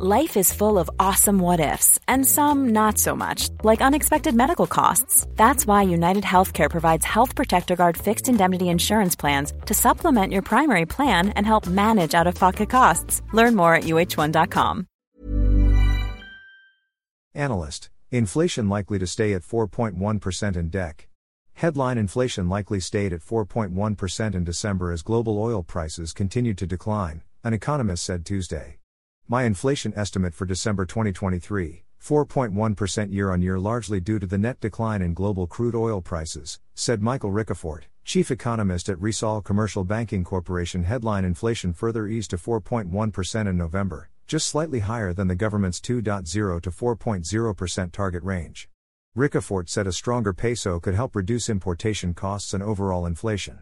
Life is full of awesome what ifs, and some not so much, like unexpected medical costs. That's why United Healthcare provides Health Protector Guard fixed indemnity insurance plans to supplement your primary plan and help manage out of pocket costs. Learn more at uh1.com. Analyst Inflation likely to stay at 4.1% in DEC. Headline inflation likely stayed at 4.1% in December as global oil prices continued to decline, an economist said Tuesday. My inflation estimate for December 2023, 4.1% year on year, largely due to the net decline in global crude oil prices, said Michael Ricafort, chief economist at Rizal Commercial Banking Corporation. Headline inflation further eased to 4.1% in November, just slightly higher than the government's 2.0 to 4.0% target range. Ricafort said a stronger peso could help reduce importation costs and overall inflation.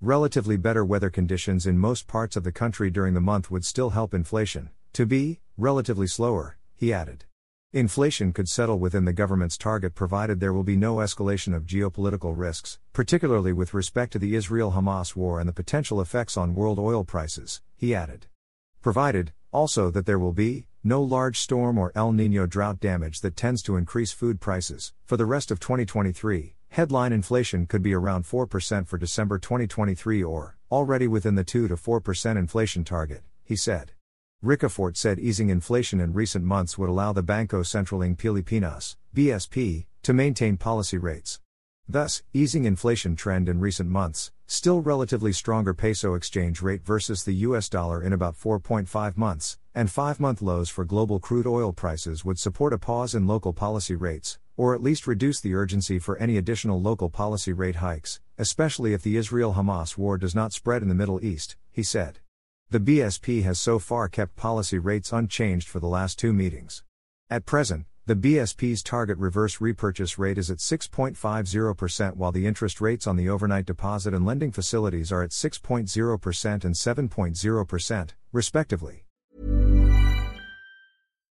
Relatively better weather conditions in most parts of the country during the month would still help inflation, to be, relatively slower, he added. Inflation could settle within the government's target provided there will be no escalation of geopolitical risks, particularly with respect to the Israel Hamas war and the potential effects on world oil prices, he added. Provided, also, that there will be no large storm or El Nino drought damage that tends to increase food prices. For the rest of 2023, headline inflation could be around 4% for December 2023 or already within the 2 to 4% inflation target, he said. Ricafort said easing inflation in recent months would allow the Banco Central ng Pilipinas, BSP, to maintain policy rates. Thus, easing inflation trend in recent months, still relatively stronger peso exchange rate versus the US dollar in about 4.5 months, and 5 month lows for global crude oil prices would support a pause in local policy rates, or at least reduce the urgency for any additional local policy rate hikes, especially if the Israel Hamas war does not spread in the Middle East, he said. The BSP has so far kept policy rates unchanged for the last two meetings. At present, the BSP's target reverse repurchase rate is at 6.50% while the interest rates on the overnight deposit and lending facilities are at 6.0% and 7.0%, respectively.